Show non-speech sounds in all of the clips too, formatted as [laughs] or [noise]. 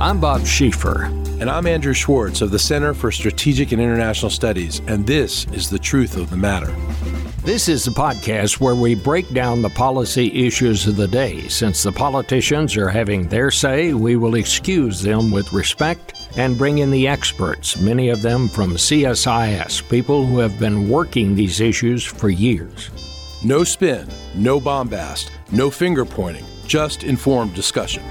I'm Bob Schieffer. And I'm Andrew Schwartz of the Center for Strategic and International Studies, and this is The Truth of the Matter. This is the podcast where we break down the policy issues of the day. Since the politicians are having their say, we will excuse them with respect and bring in the experts, many of them from CSIS, people who have been working these issues for years. No spin, no bombast, no finger pointing, just informed discussion.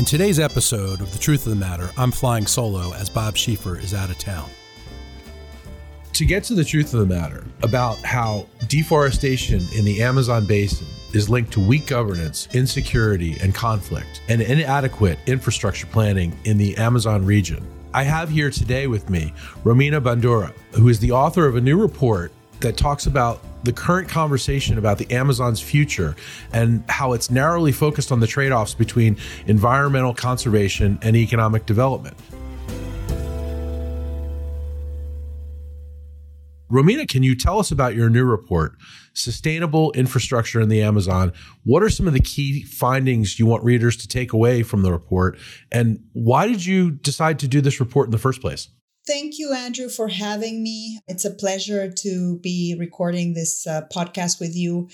In today's episode of The Truth of the Matter, I'm flying solo as Bob Schieffer is out of town. To get to the truth of the matter about how deforestation in the Amazon basin is linked to weak governance, insecurity, and conflict, and inadequate infrastructure planning in the Amazon region, I have here today with me Romina Bandura, who is the author of a new report that talks about the current conversation about the Amazon's future and how it's narrowly focused on the trade offs between environmental conservation and economic development. Romina, can you tell us about your new report, Sustainable Infrastructure in the Amazon? What are some of the key findings you want readers to take away from the report? And why did you decide to do this report in the first place? Thank you, Andrew, for having me. It's a pleasure to be recording this uh, podcast with you.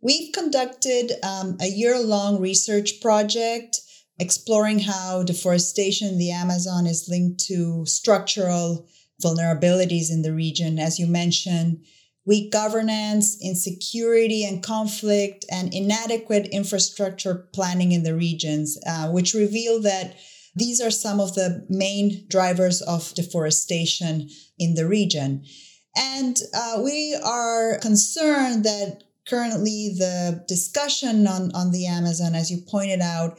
We've conducted um, a year long research project exploring how deforestation in the Amazon is linked to structural vulnerabilities in the region. As you mentioned, weak governance, insecurity and conflict, and inadequate infrastructure planning in the regions, uh, which reveal that these are some of the main drivers of deforestation in the region. And uh, we are concerned that currently the discussion on, on the Amazon, as you pointed out,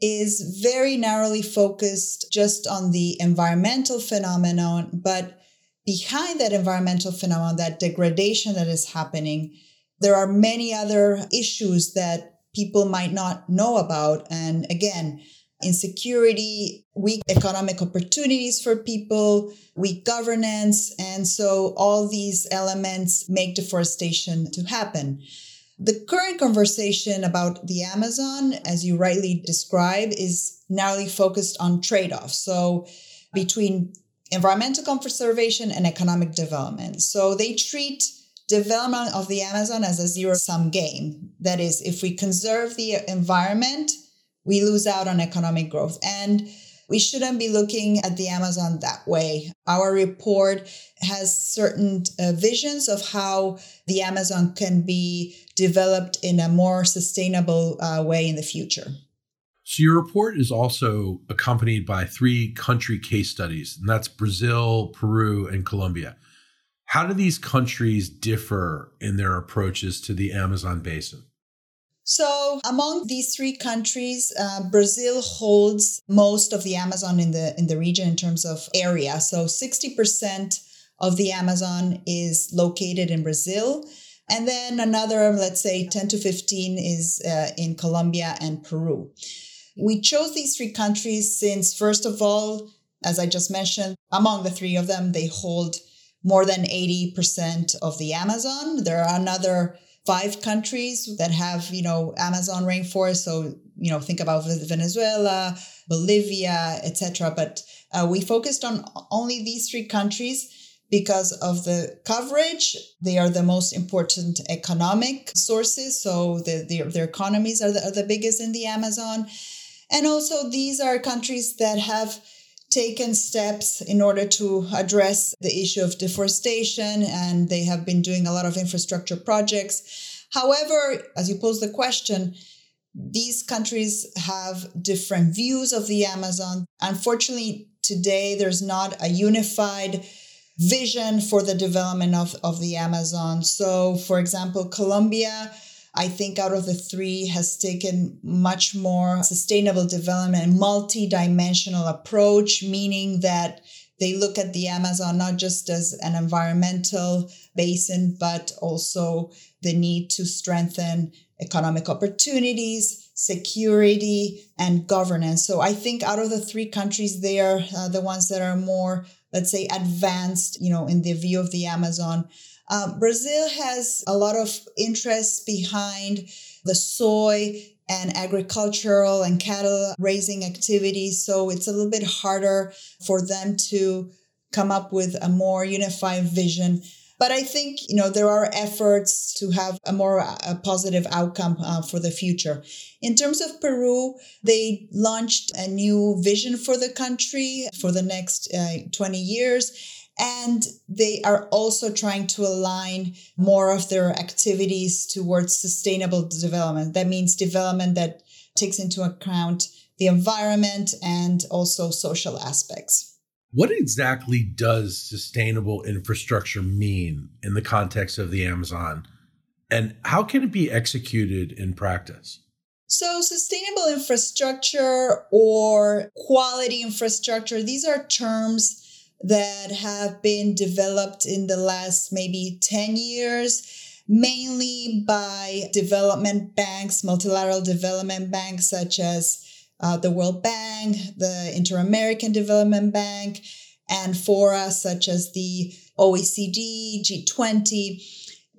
is very narrowly focused just on the environmental phenomenon, but behind that environmental phenomenon, that degradation that is happening, there are many other issues that people might not know about. And again, insecurity, weak economic opportunities for people, weak governance. And so all these elements make deforestation to happen. The current conversation about the Amazon, as you rightly describe, is narrowly focused on trade offs. So between environmental conservation and economic development. So they treat development of the Amazon as a zero sum game. That is, if we conserve the environment, we lose out on economic growth. And we shouldn't be looking at the Amazon that way. Our report has certain uh, visions of how the Amazon can be developed in a more sustainable uh, way in the future. So, your report is also accompanied by three country case studies, and that's Brazil, Peru, and Colombia. How do these countries differ in their approaches to the Amazon basin? So, among these three countries, uh, Brazil holds most of the Amazon in the in the region in terms of area. So, sixty percent of the Amazon is located in Brazil, and then another, let's say, ten to fifteen is uh, in Colombia and Peru. We chose these three countries since, first of all, as I just mentioned, among the three of them, they hold more than 80% of the Amazon. There are another five countries that have, you know, Amazon rainforest. So, you know, think about Venezuela, Bolivia, etc. But uh, we focused on only these three countries because of the coverage. They are the most important economic sources. So the, the their economies are the, are the biggest in the Amazon. And also these are countries that have taken steps in order to address the issue of deforestation, and they have been doing a lot of infrastructure projects. However, as you pose the question, these countries have different views of the Amazon. Unfortunately, today there's not a unified vision for the development of, of the Amazon. So, for example, Colombia I think out of the three has taken much more sustainable development, multi-dimensional approach, meaning that they look at the Amazon not just as an environmental basin, but also the need to strengthen economic opportunities, security, and governance. So I think out of the three countries, they are uh, the ones that are more, let's say, advanced, you know, in the view of the Amazon. Uh, Brazil has a lot of interest behind the soy and agricultural and cattle raising activities. So it's a little bit harder for them to come up with a more unified vision. But I think, you know, there are efforts to have a more a positive outcome uh, for the future. In terms of Peru, they launched a new vision for the country for the next uh, 20 years. And they are also trying to align more of their activities towards sustainable development. That means development that takes into account the environment and also social aspects. What exactly does sustainable infrastructure mean in the context of the Amazon? And how can it be executed in practice? So, sustainable infrastructure or quality infrastructure, these are terms that have been developed in the last maybe 10 years, mainly by development banks, multilateral development banks such as uh, the World Bank, the Inter American Development Bank, and fora such as the OECD, G20.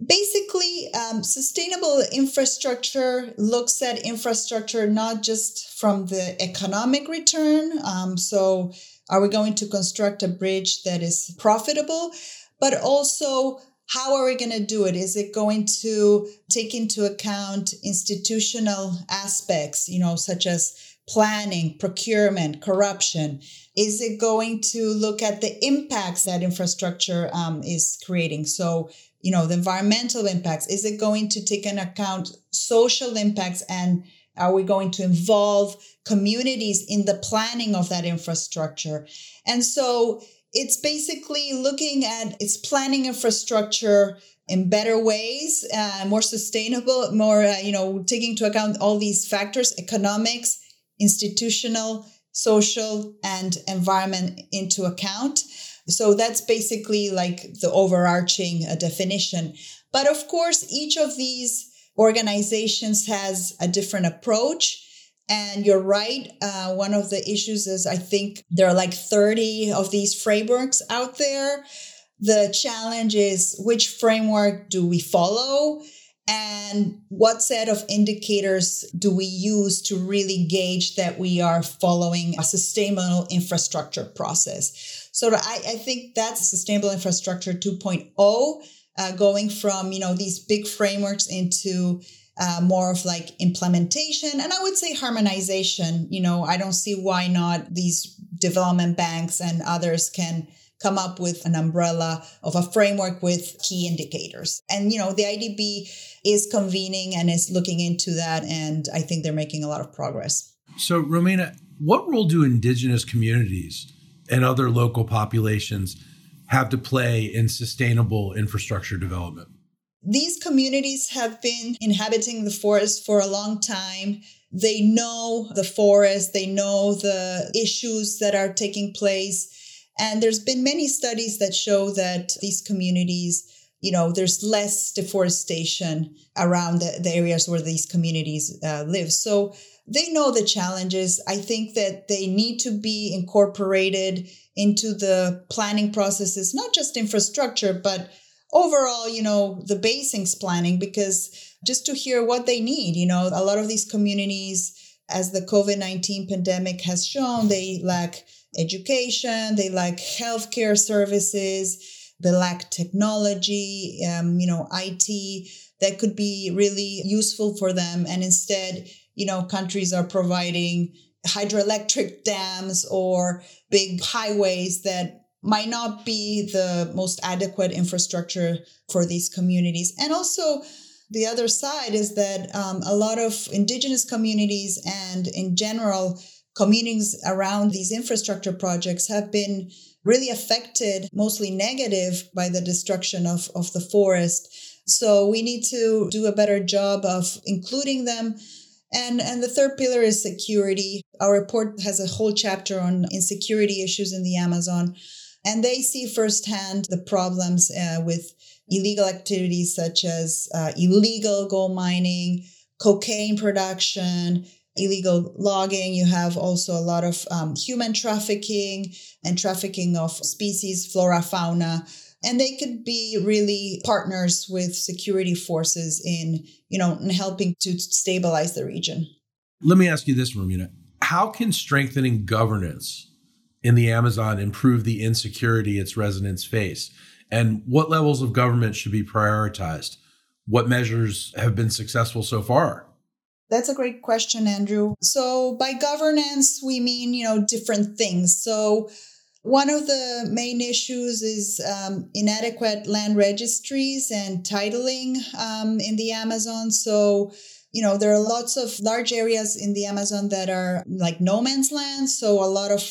Basically, um, sustainable infrastructure looks at infrastructure not just from the economic return. Um, so, are we going to construct a bridge that is profitable? But also, how are we going to do it? Is it going to take into account institutional aspects, you know, such as planning, procurement, corruption? Is it going to look at the impacts that infrastructure um, is creating? So, you know, the environmental impacts. Is it going to take into account social impacts and are we going to involve communities in the planning of that infrastructure? And so it's basically looking at its planning infrastructure in better ways, uh, more sustainable, more, uh, you know, taking into account all these factors, economics, institutional, social, and environment into account. So that's basically like the overarching uh, definition. But of course, each of these organizations has a different approach. And you're right. Uh, one of the issues is I think there are like 30 of these frameworks out there. The challenge is which framework do we follow? and what set of indicators do we use to really gauge that we are following a sustainable infrastructure process so i, I think that's sustainable infrastructure 2.0 uh, going from you know these big frameworks into uh, more of like implementation and i would say harmonization you know i don't see why not these development banks and others can come up with an umbrella of a framework with key indicators. And, you know, the IDB is convening and is looking into that. And I think they're making a lot of progress. So, romina what role do indigenous communities and other local populations have to play in sustainable infrastructure development? These communities have been inhabiting the forest for a long time. They know the forest, they know the issues that are taking place and there's been many studies that show that these communities, you know, there's less deforestation around the, the areas where these communities uh, live. So they know the challenges. I think that they need to be incorporated into the planning processes, not just infrastructure, but overall, you know, the basics planning, because just to hear what they need, you know, a lot of these communities, as the COVID 19 pandemic has shown, they lack education, they lack healthcare services, they lack technology, um, you know, IT that could be really useful for them. And instead, you know, countries are providing hydroelectric dams or big highways that might not be the most adequate infrastructure for these communities. And also, the other side is that um, a lot of indigenous communities and in general communities around these infrastructure projects have been really affected, mostly negative, by the destruction of, of the forest. So we need to do a better job of including them. And, and the third pillar is security. Our report has a whole chapter on insecurity issues in the Amazon. And they see firsthand the problems uh, with illegal activities such as uh, illegal gold mining, cocaine production, illegal logging. You have also a lot of um, human trafficking and trafficking of species, flora, fauna. And they could be really partners with security forces in you know in helping to stabilize the region. Let me ask you this romina how can strengthening governance in the amazon improve the insecurity its residents face? And what levels of government should be prioritized? What measures have been successful so far? That's a great question, Andrew. So, by governance, we mean, you know, different things. So, one of the main issues is um, inadequate land registries and titling um, in the Amazon. So, you know, there are lots of large areas in the Amazon that are like no man's land. So, a lot of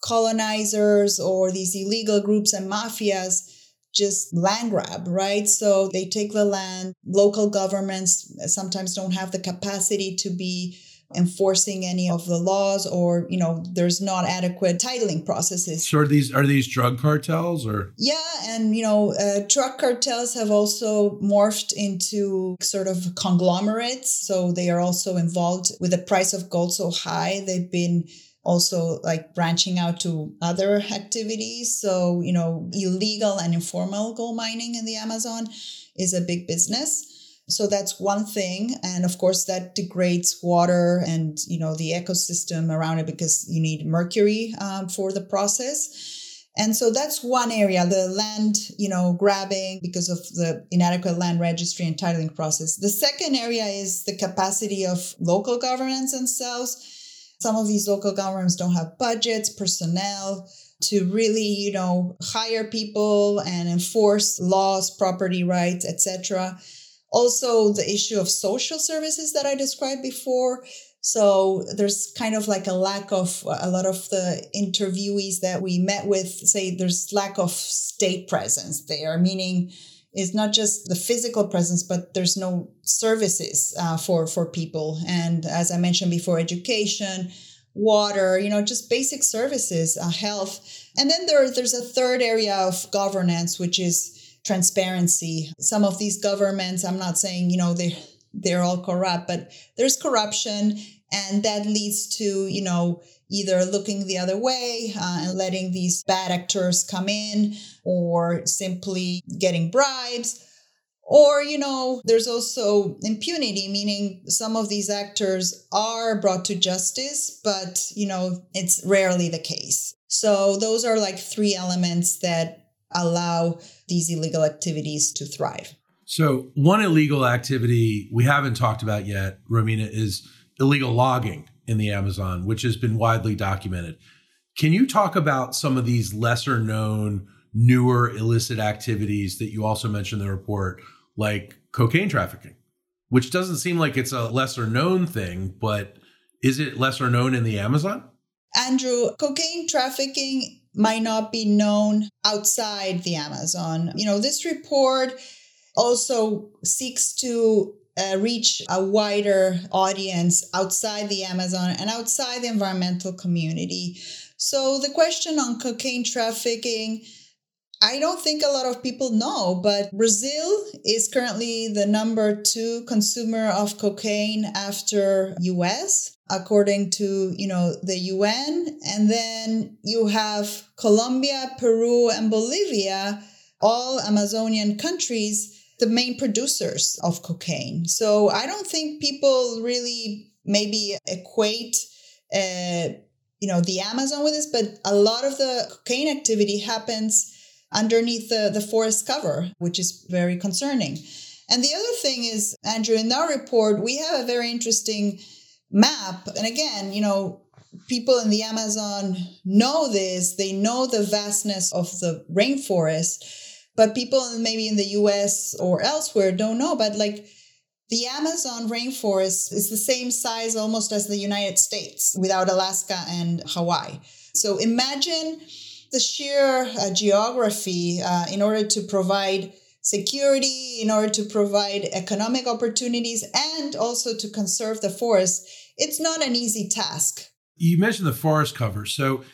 colonizers or these illegal groups and mafias just land grab, right? So they take the land. Local governments sometimes don't have the capacity to be enforcing any of the laws or you know there's not adequate titling processes so are these are these drug cartels or yeah and you know uh, drug cartels have also morphed into sort of conglomerates so they are also involved with the price of gold so high they've been also like branching out to other activities. So, you know, illegal and informal gold mining in the Amazon is a big business. So that's one thing. And of course, that degrades water and, you know, the ecosystem around it because you need mercury um, for the process. And so that's one area, the land, you know, grabbing because of the inadequate land registry and titling process. The second area is the capacity of local governments themselves some of these local governments don't have budgets, personnel to really, you know, hire people and enforce laws, property rights, etc. Also, the issue of social services that I described before. So there's kind of like a lack of a lot of the interviewees that we met with say there's lack of state presence there, meaning is not just the physical presence, but there's no services uh, for for people. And as I mentioned before, education, water, you know, just basic services, uh, health. And then there, there's a third area of governance, which is transparency. Some of these governments, I'm not saying you know they they're all corrupt, but there's corruption, and that leads to you know either looking the other way uh, and letting these bad actors come in or simply getting bribes. Or, you know, there's also impunity, meaning some of these actors are brought to justice, but, you know, it's rarely the case. So those are like three elements that allow these illegal activities to thrive. So, one illegal activity we haven't talked about yet, Romina, is illegal logging in the Amazon, which has been widely documented. Can you talk about some of these lesser known, newer illicit activities that you also mentioned in the report, like cocaine trafficking, which doesn't seem like it's a lesser known thing, but is it lesser known in the Amazon? Andrew, cocaine trafficking might not be known outside the Amazon. You know, this report also seeks to uh, reach a wider audience outside the Amazon and outside the environmental community. So, the question on cocaine trafficking, I don't think a lot of people know, but Brazil is currently the number two consumer of cocaine after US, according to, you know, the UN. And then you have Colombia, Peru, and Bolivia, all Amazonian countries the main producers of cocaine. So I don't think people really maybe equate, uh, you know, the Amazon with this, but a lot of the cocaine activity happens underneath the, the forest cover, which is very concerning. And the other thing is, Andrew, in our report, we have a very interesting map. And again, you know, people in the Amazon know this, they know the vastness of the rainforest but people maybe in the US or elsewhere don't know. But like the Amazon rainforest is the same size almost as the United States without Alaska and Hawaii. So imagine the sheer uh, geography uh, in order to provide security, in order to provide economic opportunities, and also to conserve the forest. It's not an easy task. You mentioned the forest cover. So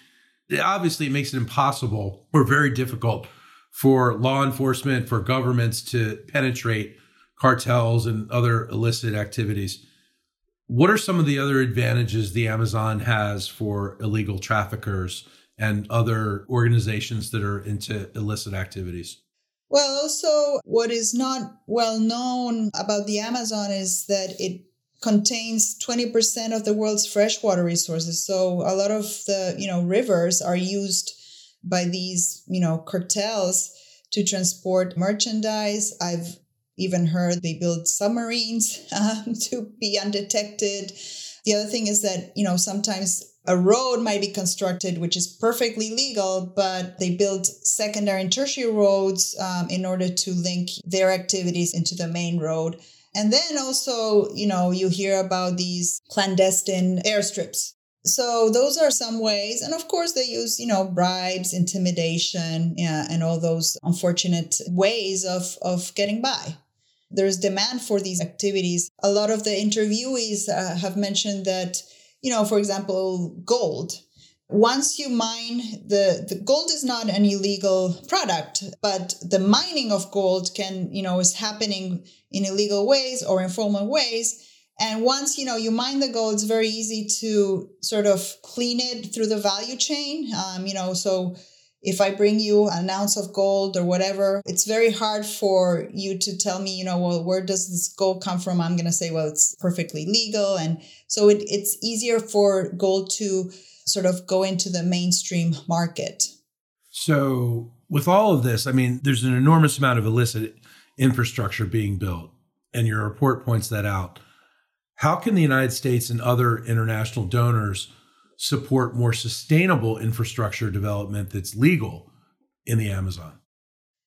obviously, it makes it impossible or very difficult for law enforcement, for governments to penetrate cartels and other illicit activities. What are some of the other advantages the Amazon has for illegal traffickers and other organizations that are into illicit activities? Well, also, what is not well known about the Amazon is that it contains 20% of the world's freshwater resources. So a lot of the, you know, rivers are used by these, you know, cartels to transport merchandise. I've even heard they build submarines [laughs] um, to be undetected. The other thing is that, you know, sometimes a road might be constructed, which is perfectly legal, but they build secondary and tertiary roads um, in order to link their activities into the main road. And then also, you know, you hear about these clandestine airstrips. So those are some ways. And of course, they use, you know, bribes, intimidation, yeah, and all those unfortunate ways of, of getting by. There's demand for these activities. A lot of the interviewees uh, have mentioned that you know, for example, gold. Once you mine the, the gold is not an illegal product, but the mining of gold can, you know, is happening in illegal ways or informal ways. And once, you know, you mine the gold, it's very easy to sort of clean it through the value chain. Um, you know, so if I bring you an ounce of gold or whatever, it's very hard for you to tell me, you know, well, where does this gold come from? I'm going to say, well, it's perfectly legal. And so it, it's easier for gold to sort of go into the mainstream market. So, with all of this, I mean, there's an enormous amount of illicit infrastructure being built, and your report points that out. How can the United States and other international donors support more sustainable infrastructure development that's legal in the Amazon?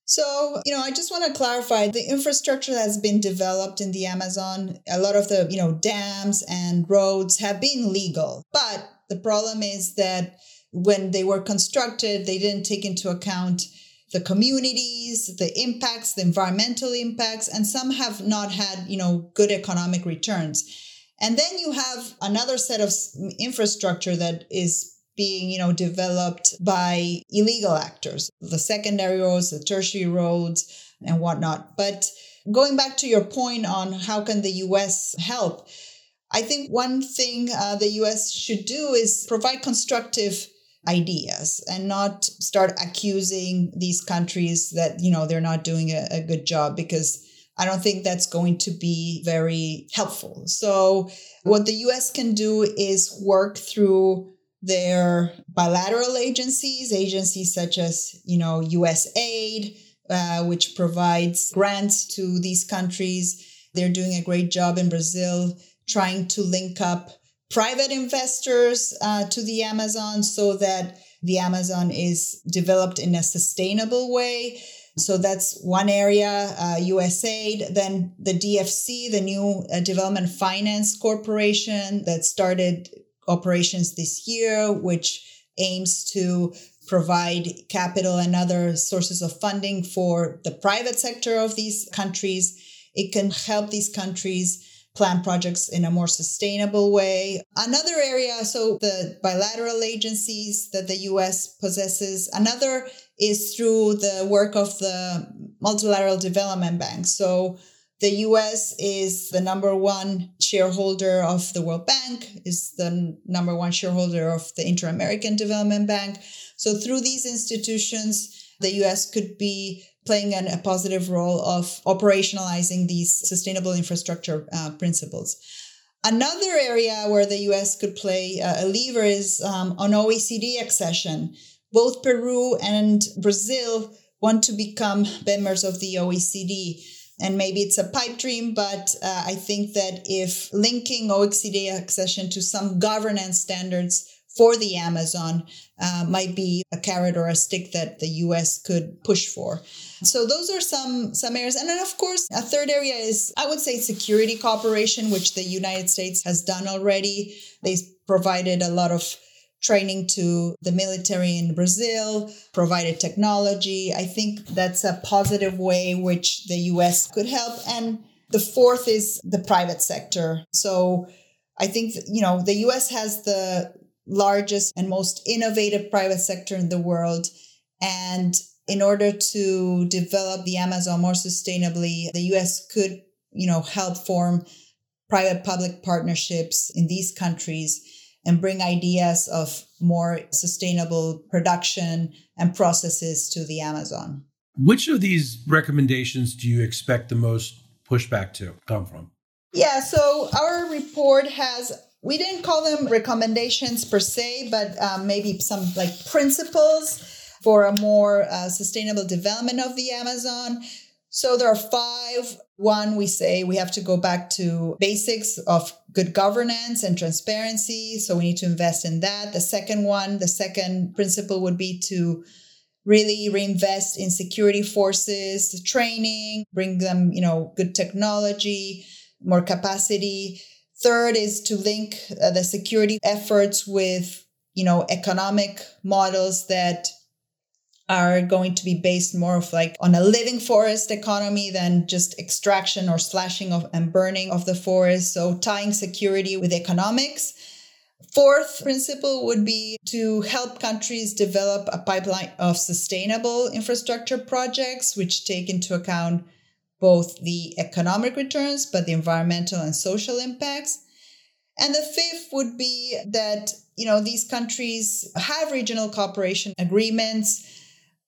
So, you know, I just want to clarify the infrastructure that's been developed in the Amazon, a lot of the, you know, dams and roads have been legal. But the problem is that when they were constructed, they didn't take into account the communities, the impacts, the environmental impacts, and some have not had, you know, good economic returns. And then you have another set of infrastructure that is being, you know, developed by illegal actors, the secondary roads, the tertiary roads, and whatnot. But going back to your point on how can the U.S. help, I think one thing uh, the U.S. should do is provide constructive ideas and not start accusing these countries that you know they're not doing a, a good job because I don't think that's going to be very helpful. So, what the US can do is work through their bilateral agencies, agencies such as, you know, USAID, uh, which provides grants to these countries. They're doing a great job in Brazil trying to link up private investors uh, to the Amazon so that the Amazon is developed in a sustainable way. So that's one area, uh, USAID. Then the DFC, the new uh, Development Finance Corporation that started operations this year, which aims to provide capital and other sources of funding for the private sector of these countries. It can help these countries plan projects in a more sustainable way. Another area, so the bilateral agencies that the US possesses, another is through the work of the multilateral development bank. So the US is the number one shareholder of the World Bank, is the number one shareholder of the Inter American Development Bank. So through these institutions, the US could be playing an, a positive role of operationalizing these sustainable infrastructure uh, principles. Another area where the US could play uh, a lever is um, on OECD accession both Peru and Brazil want to become members of the OECD. And maybe it's a pipe dream, but uh, I think that if linking OECD accession to some governance standards for the Amazon uh, might be a carrot or a stick that the US could push for. So those are some some areas. And then of course, a third area is I would say security cooperation, which the United States has done already. They provided a lot of training to the military in Brazil, provided technology. I think that's a positive way which the US could help. And the fourth is the private sector. So I think, you know, the US has the largest and most innovative private sector in the world. And in order to develop the Amazon more sustainably, the US could, you know, help form private public partnerships in these countries and bring ideas of more sustainable production and processes to the Amazon. Which of these recommendations do you expect the most pushback to come from? Yeah, so our report has we didn't call them recommendations per se, but um, maybe some like principles for a more uh, sustainable development of the Amazon. So there are five. One, we say we have to go back to basics of good governance and transparency. So we need to invest in that. The second one, the second principle would be to really reinvest in security forces, training, bring them, you know, good technology, more capacity Third is to link uh, the security efforts with, you know, economic models that are going to be based more of like on a living forest economy than just extraction or slashing of and burning of the forest. So tying security with economics. Fourth principle would be to help countries develop a pipeline of sustainable infrastructure projects, which take into account both the economic returns, but the environmental and social impacts. And the fifth would be that, you know, these countries have regional cooperation agreements,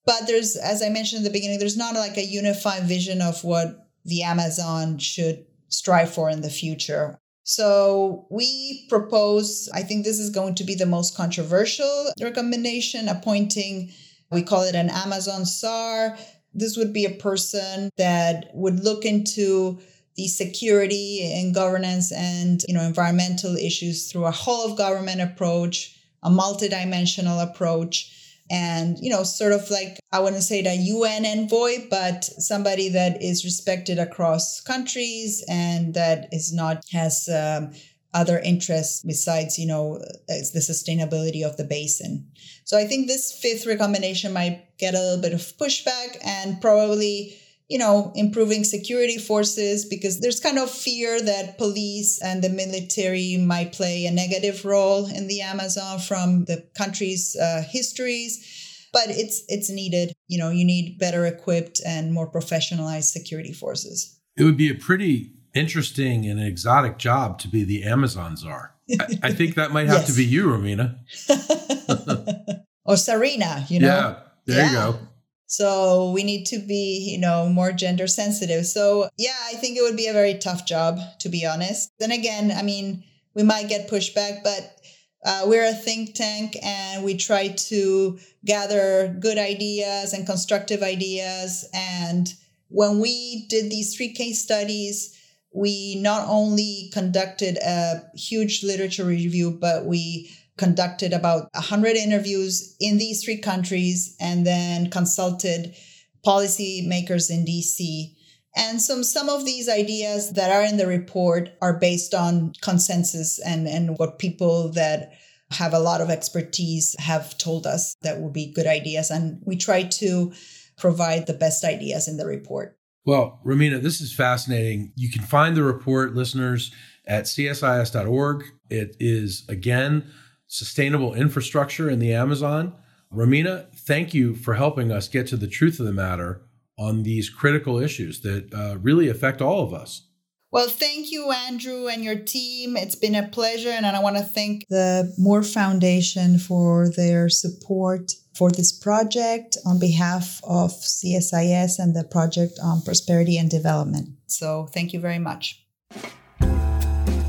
but there's, as I mentioned in the beginning, there's not like a unified vision of what the Amazon should strive for in the future. So we propose, I think this is going to be the most controversial recommendation, appointing, we call it an Amazon czar this would be a person that would look into the security and governance and you know environmental issues through a whole of government approach a multidimensional approach and you know sort of like i wouldn't say the un envoy but somebody that is respected across countries and that is not has um, other interests besides, you know, it's the sustainability of the basin. So I think this fifth recommendation might get a little bit of pushback and probably, you know, improving security forces because there's kind of fear that police and the military might play a negative role in the Amazon from the country's uh, histories. But it's it's needed. You know, you need better equipped and more professionalized security forces. It would be a pretty interesting and exotic job to be the Amazon czar. I, I think that might have [laughs] yes. to be you, Romina. [laughs] or Serena, you know? Yeah, there yeah. you go. So we need to be, you know, more gender sensitive. So yeah, I think it would be a very tough job, to be honest. Then again, I mean, we might get pushback, but uh, we're a think tank and we try to gather good ideas and constructive ideas. And when we did these three case studies, we not only conducted a huge literature review, but we conducted about 100 interviews in these three countries and then consulted policymakers in DC. And some, some of these ideas that are in the report are based on consensus and, and what people that have a lot of expertise have told us that would be good ideas. And we try to provide the best ideas in the report. Well, Romina, this is fascinating. You can find the report, listeners, at csis.org. It is, again, sustainable infrastructure in the Amazon. Romina, thank you for helping us get to the truth of the matter on these critical issues that uh, really affect all of us. Well, thank you, Andrew, and your team. It's been a pleasure. And I want to thank the Moore Foundation for their support for this project on behalf of CSIS and the Project on Prosperity and Development. So thank you very much.